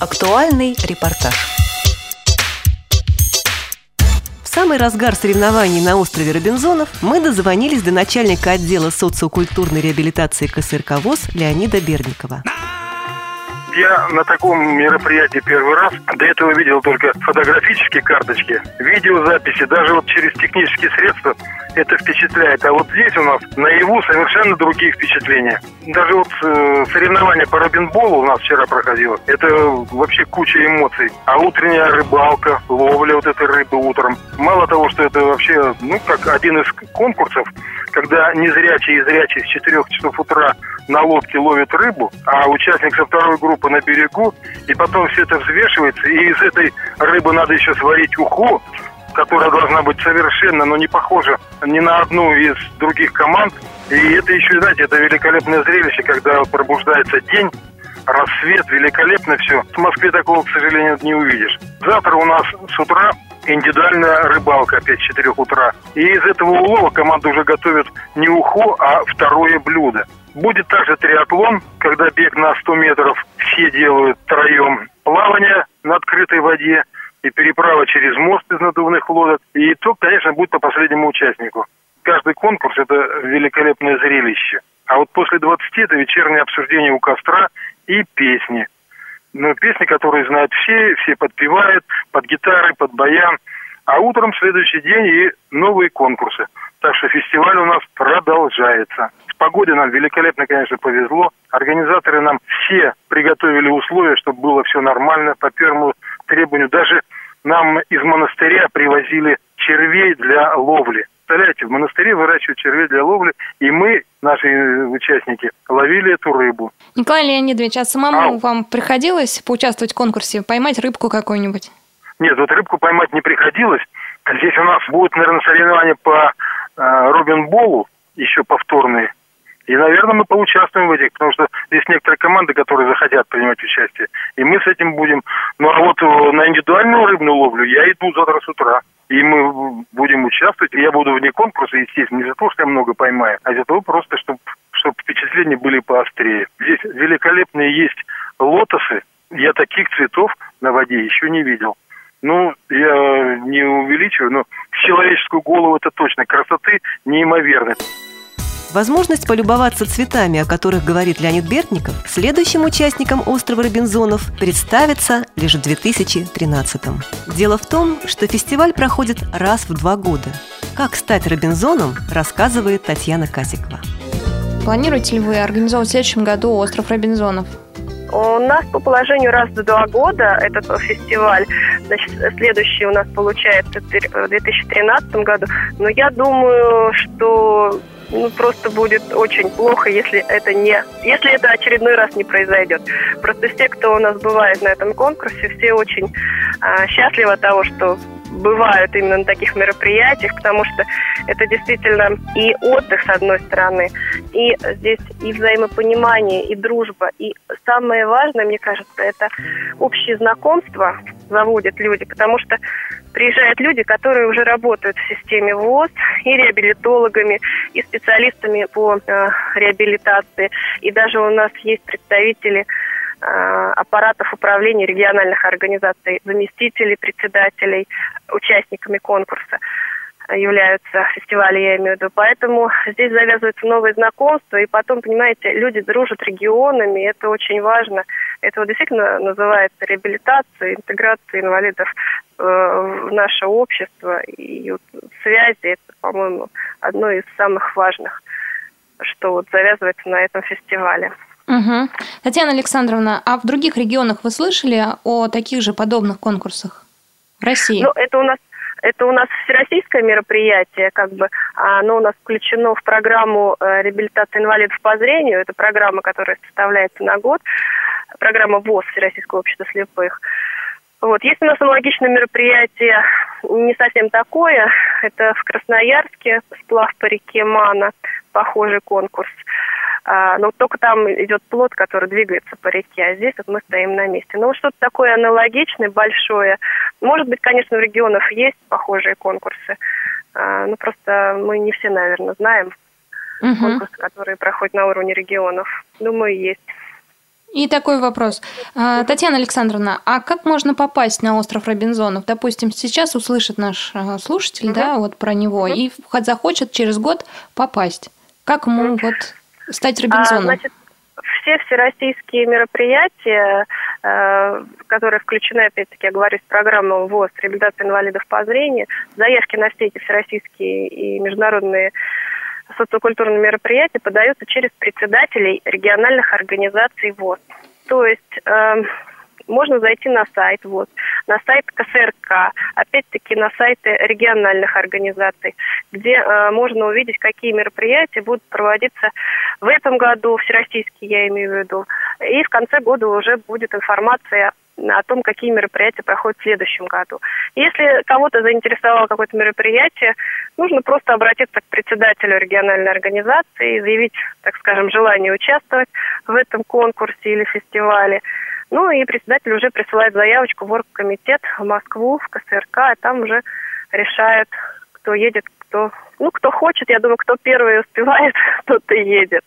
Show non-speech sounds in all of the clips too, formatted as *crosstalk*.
Актуальный репортаж. В самый разгар соревнований на острове Робинзонов мы дозвонились до начальника отдела социокультурной реабилитации КСРК ВОЗ Леонида Берникова. Я на таком мероприятии первый раз. До этого видел только фотографические карточки, видеозаписи, даже вот через технические средства это впечатляет. А вот здесь у нас наяву совершенно другие впечатления. Даже вот э, соревнование по робинболу у нас вчера проходило. Это вообще куча эмоций. А утренняя рыбалка, ловля вот этой рыбы утром. Мало того, что это вообще, ну, как один из конкурсов, когда незрячий и зрячий с 4 часов утра на лодке ловит рыбу, а участник со второй группы на берегу, и потом все это взвешивается, и из этой рыбы надо еще сварить уху, которая должна быть совершенно, но не похожа ни на одну из других команд. И это еще, знаете, это великолепное зрелище, когда пробуждается день, рассвет, великолепно все. В Москве такого, к сожалению, не увидишь. Завтра у нас с утра индивидуальная рыбалка опять с 4 утра. И из этого улова команда уже готовит не уху, а второе блюдо. Будет также триатлон, когда бег на 100 метров все делают троем плавание на открытой воде и переправа через мост из надувных лодок. И итог, конечно, будет по последнему участнику. Каждый конкурс – это великолепное зрелище. А вот после 20 – это вечернее обсуждение у костра и песни. Ну, песни, которые знают все, все подпевают, под гитары, под баян. А утром следующий день и новые конкурсы. Так что фестиваль у нас продолжается. С погодой нам великолепно, конечно, повезло. Организаторы нам все приготовили условия, чтобы было все нормально по первому требованию. Даже нам из монастыря привозили червей для ловли. Представляете, в монастыре выращивают червей для ловли, и мы, наши участники, ловили эту рыбу. Николай Леонидович, а самому а... вам приходилось поучаствовать в конкурсе, поймать рыбку какую-нибудь? Нет, вот рыбку поймать не приходилось. Здесь у нас будет, наверное, соревнования по э, Робин Болу, еще повторные. И, наверное, мы поучаствуем в этих, потому что здесь некоторые команды, которые захотят принимать участие. И мы с этим будем. Ну, а вот э, на индивидуальную рыбную ловлю я иду завтра с утра. И мы будем участвовать. Я буду вне конкурса, естественно, не за то, что я много поймаю, а за то просто, чтобы, чтобы впечатления были поострее. Здесь великолепные есть лотосы. Я таких цветов на воде еще не видел. Ну, я не увеличиваю, но в человеческую голову это точно. Красоты неимоверной. Возможность полюбоваться цветами, о которых говорит Леонид Бертников, следующим участникам острова Робинзонов представится лишь в 2013 -м. Дело в том, что фестиваль проходит раз в два года. Как стать Робинзоном, рассказывает Татьяна Касикова. Планируете ли вы организовать в следующем году остров Робинзонов? У нас по положению раз в два года этот фестиваль. Значит, следующий у нас получается в 2013 году. Но я думаю, что ну, просто будет очень плохо, если это не, если это очередной раз не произойдет. Просто все, кто у нас бывает на этом конкурсе, все очень а, счастливы от того, что бывают именно на таких мероприятиях, потому что это действительно и отдых, с одной стороны, и здесь и взаимопонимание, и дружба. И самое важное, мне кажется, это общее знакомство заводят люди, потому что приезжают люди, которые уже работают в системе ВОЗ и реабилитологами, и специалистами по э, реабилитации. И даже у нас есть представители аппаратов управления региональных организаций, заместителей председателей, участниками конкурса являются фестивали, я имею в виду. Поэтому здесь завязываются новые знакомства, и потом, понимаете, люди дружат регионами, это очень важно. Это вот действительно называется реабилитация, интеграция инвалидов э, в наше общество. И вот связи, это, по-моему, одно из самых важных, что вот завязывается на этом фестивале. Угу. Татьяна Александровна, а в других регионах вы слышали о таких же подобных конкурсах? В России? Ну, это у нас это у нас всероссийское мероприятие, как бы оно у нас включено в программу э, реабилитации инвалидов по зрению. Это программа, которая составляется на год. Программа ВОЗ Всероссийского общества слепых. Вот. Есть у нас аналогичное мероприятие, не совсем такое. Это в Красноярске, сплав по реке Мана, похожий конкурс. А, но только там идет плод, который двигается по реке, а здесь вот мы стоим на месте. Ну, что-то такое аналогичное, большое. Может быть, конечно, в регионах есть похожие конкурсы, а, ну, просто мы не все, наверное, знаем угу. конкурсы, которые проходят на уровне регионов. Думаю, есть. И такой вопрос. А, Татьяна Александровна, а как можно попасть на остров Робинзонов? Допустим, сейчас услышит наш слушатель, угу. да, вот про него, угу. и захочет через год попасть. Как ему вот стать Робинзоном? А, значит, все всероссийские мероприятия, э, которые включены, опять-таки, я говорю, в программу ВОЗ «Реабилитация инвалидов по зрению», заявки на все эти всероссийские и международные социокультурные мероприятия подаются через председателей региональных организаций ВОЗ. То есть э, можно зайти на сайт ВОЗ, на сайт КСРК, опять-таки на сайты региональных организаций, где э, можно увидеть, какие мероприятия будут проводиться в этом году, всероссийские я имею в виду, и в конце года уже будет информация о том, какие мероприятия проходят в следующем году. Если кого-то заинтересовало какое-то мероприятие, нужно просто обратиться к председателю региональной организации заявить, так скажем, желание участвовать в этом конкурсе или фестивале. Ну и председатель уже присылает заявочку в оргкомитет в Москву, в КСРК, и там уже решает, кто едет, кто... Ну, кто хочет, я думаю, кто первый успевает, *laughs* тот и едет.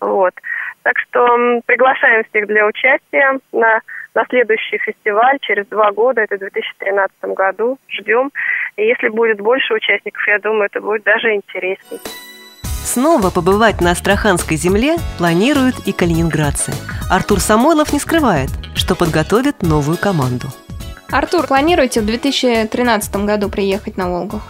Вот. Так что приглашаем всех для участия на, на следующий фестиваль через два года, это в 2013 году. Ждем. И если будет больше участников, я думаю, это будет даже интересней. Снова побывать на Астраханской земле планируют и калининградцы. Артур Самойлов не скрывает, что подготовит новую команду. Артур, планируете в 2013 году приехать на Волгу?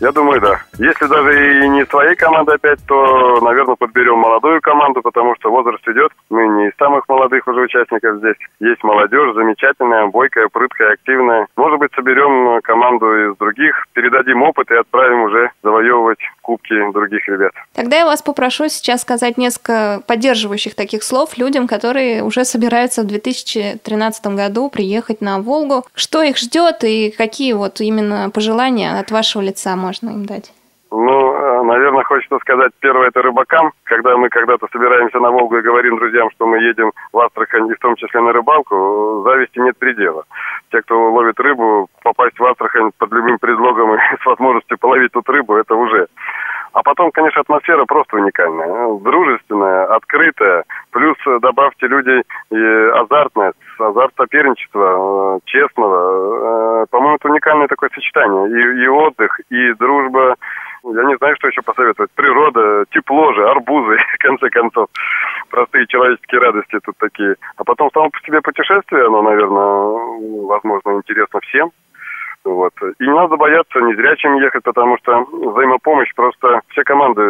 Я думаю, да. Если даже и не своей команды опять, то, наверное, подберем молодую команду, потому что возраст идет. Мы не из самых молодых уже участников здесь. Есть молодежь, замечательная, бойкая, прыткая, активная. Может быть, соберем команду из других, передадим опыт и отправим уже завоевывать кубки других ребят. Тогда я вас попрошу сейчас сказать несколько поддерживающих таких слов людям, которые уже собираются в 2013 году приехать на Волгу. Что их ждет и какие вот именно пожелания от вашего лица можно им дать? Ну, э, наверное, хочется сказать, первое это рыбакам. Когда мы когда-то собираемся на Волгу и говорим друзьям, что мы едем в Астрахань, и в том числе на рыбалку, зависти нет предела. Те, кто ловит рыбу, попасть в Астрахань под любым предлогом и *laughs* с возможностью половить тут рыбу, это уже. А потом, конечно, атмосфера просто уникальная. Дружественная, открытая. Плюс добавьте людей и азартность, азарт соперничества, э, честного. Э, по-моему, это уникальное такое сочетание. И, и отдых, и дружба, я не знаю, что еще посоветовать. Природа, тепло же, арбузы, *laughs* в конце концов. Простые человеческие радости тут такие. А потом само по себе путешествие, оно, наверное, возможно, интересно всем. Вот. И не надо бояться незрячим ехать, потому что взаимопомощь просто все команды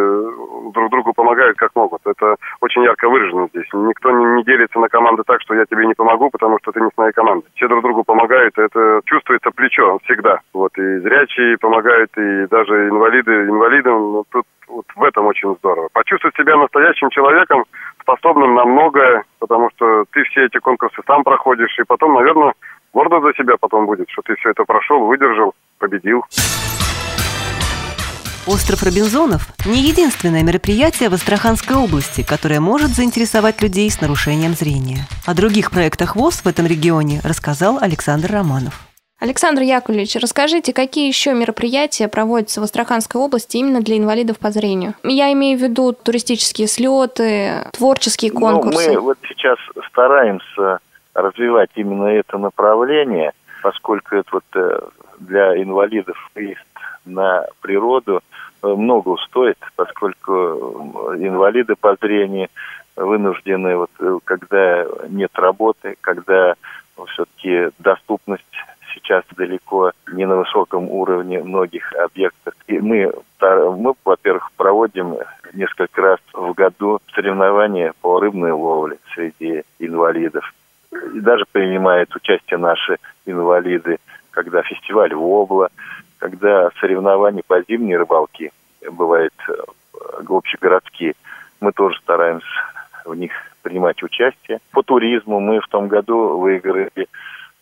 друг другу помогают как могут. Это очень ярко выражено здесь. Никто не, не делится на команды так, что я тебе не помогу, потому что ты не с моей команды. Все друг другу помогают, это чувствуется плечо всегда. Вот. И зрячие помогают, и даже инвалиды инвалидам. Ну, тут вот в этом очень здорово. Почувствовать себя настоящим человеком, способным на многое, потому что ты все эти конкурсы сам проходишь, и потом, наверное, гордо за себя потом будет, что ты все это прошел, выдержал, победил. Остров Робинзонов – не единственное мероприятие в Астраханской области, которое может заинтересовать людей с нарушением зрения. О других проектах ВОЗ в этом регионе рассказал Александр Романов. Александр Яковлевич, расскажите, какие еще мероприятия проводятся в Астраханской области именно для инвалидов по зрению? Я имею в виду туристические слеты, творческие конкурсы. Ну, мы вот сейчас стараемся развивать именно это направление, поскольку это вот э, для инвалидов выезд на природу э, много стоит, поскольку э, инвалиды по зрению вынуждены, вот, когда нет работы, когда все-таки доступность сейчас далеко не на высоком уровне многих объектов. И мы, мы во-первых, проводим несколько раз в году соревнования по рыбной ловле среди инвалидов и даже принимают участие наши инвалиды, когда фестиваль Вобла, когда соревнования по зимней рыбалке бывают э, общегородские, мы тоже стараемся в них принимать участие. По туризму мы в том году выиграли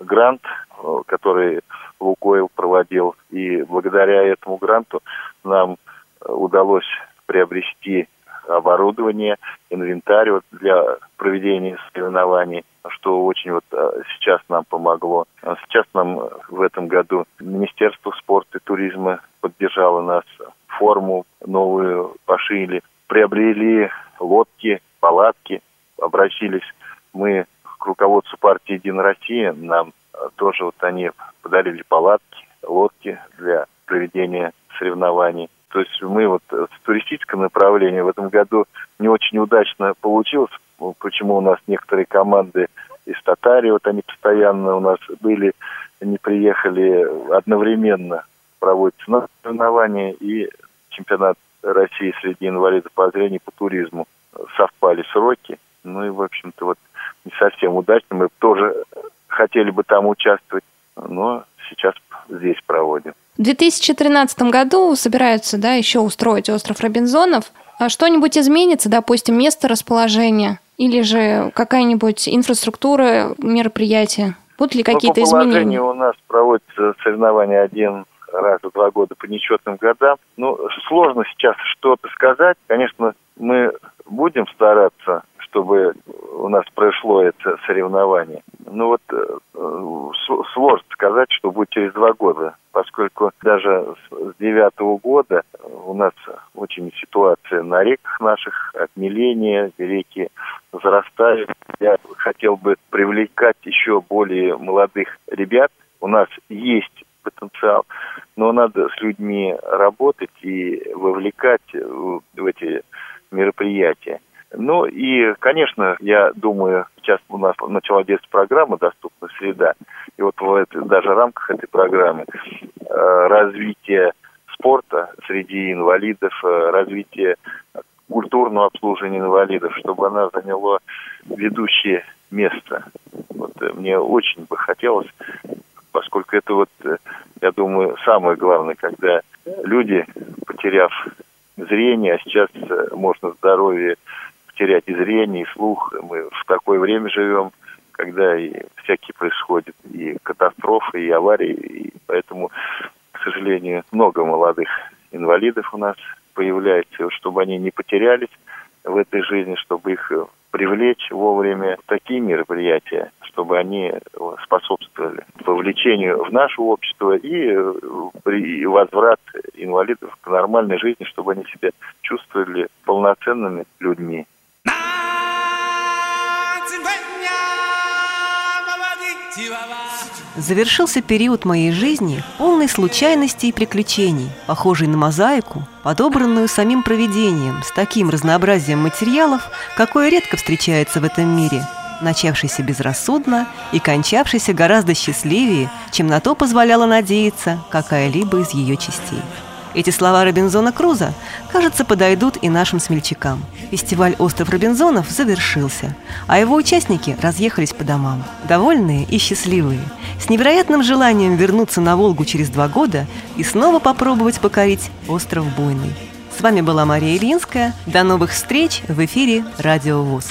грант, э, который Лукойл проводил, и благодаря этому гранту нам э, удалось приобрести оборудование, инвентарь вот для проведения соревнований что очень вот а, сейчас нам помогло. А сейчас нам в этом году Министерство спорта и туризма поддержало нас, форму новую пошили, приобрели лодки, палатки, обратились мы к руководству партии «Единая Россия» нам тоже вот они подарили палатки, лодки для проведения соревнований. То есть мы вот с туристического направления в этом году не очень удачно получилось. Почему у нас некоторые команды из Татарии, вот они постоянно у нас были, не приехали одновременно проводятся на соревнования и чемпионат России среди инвалидов по зрению по туризму. Совпали сроки. Ну и, в общем-то, вот не совсем удачно. Мы тоже хотели бы там участвовать, но сейчас здесь проводим. В 2013 году собираются да, еще устроить остров Робинзонов. А что-нибудь изменится, допустим, место расположения или же какая-нибудь инфраструктура мероприятия? Будут ли ну, какие-то ну, по изменения? у нас проводятся соревнования один раз в два года по нечетным годам. Ну, сложно сейчас что-то сказать. Конечно, мы будем стараться чтобы у нас прошло это соревнование. Ну вот э, сложно сказать, что будет через два года, поскольку даже с девятого года у нас очень ситуация на реках наших, отмеление, реки зарастают. Я хотел бы привлекать еще более молодых ребят. У нас есть потенциал, но надо с людьми работать и вовлекать в эти мероприятия. Ну и, конечно, я думаю, сейчас у нас начала действовать программа «Доступная среда». И вот в этой, даже в рамках этой программы э, развитие спорта среди инвалидов, э, развитие культурного обслуживания инвалидов, чтобы она заняла ведущее место. Вот, э, мне очень бы хотелось, поскольку это вот, я думаю, самое главное, когда люди, потеряв зрение, а сейчас можно здоровье терять и зрение, и слух. Мы в такое время живем, когда и всякие происходят и катастрофы, и аварии, и поэтому, к сожалению, много молодых инвалидов у нас появляется, чтобы они не потерялись в этой жизни, чтобы их привлечь вовремя такие мероприятия, чтобы они способствовали вовлечению в наше общество и, возврат инвалидов к нормальной жизни, чтобы они себя чувствовали полноценными людьми. Завершился период моей жизни полный случайностей и приключений, похожий на мозаику, подобранную самим проведением с таким разнообразием материалов, какое редко встречается в этом мире, начавшийся безрассудно и кончавшийся гораздо счастливее, чем на то позволяла надеяться какая-либо из ее частей. Эти слова Робинзона Круза, кажется, подойдут и нашим смельчакам. Фестиваль «Остров Робинзонов» завершился, а его участники разъехались по домам, довольные и счастливые, с невероятным желанием вернуться на Волгу через два года и снова попробовать покорить остров Буйный. С вами была Мария Ильинская. До новых встреч в эфире «Радио ВОЗ».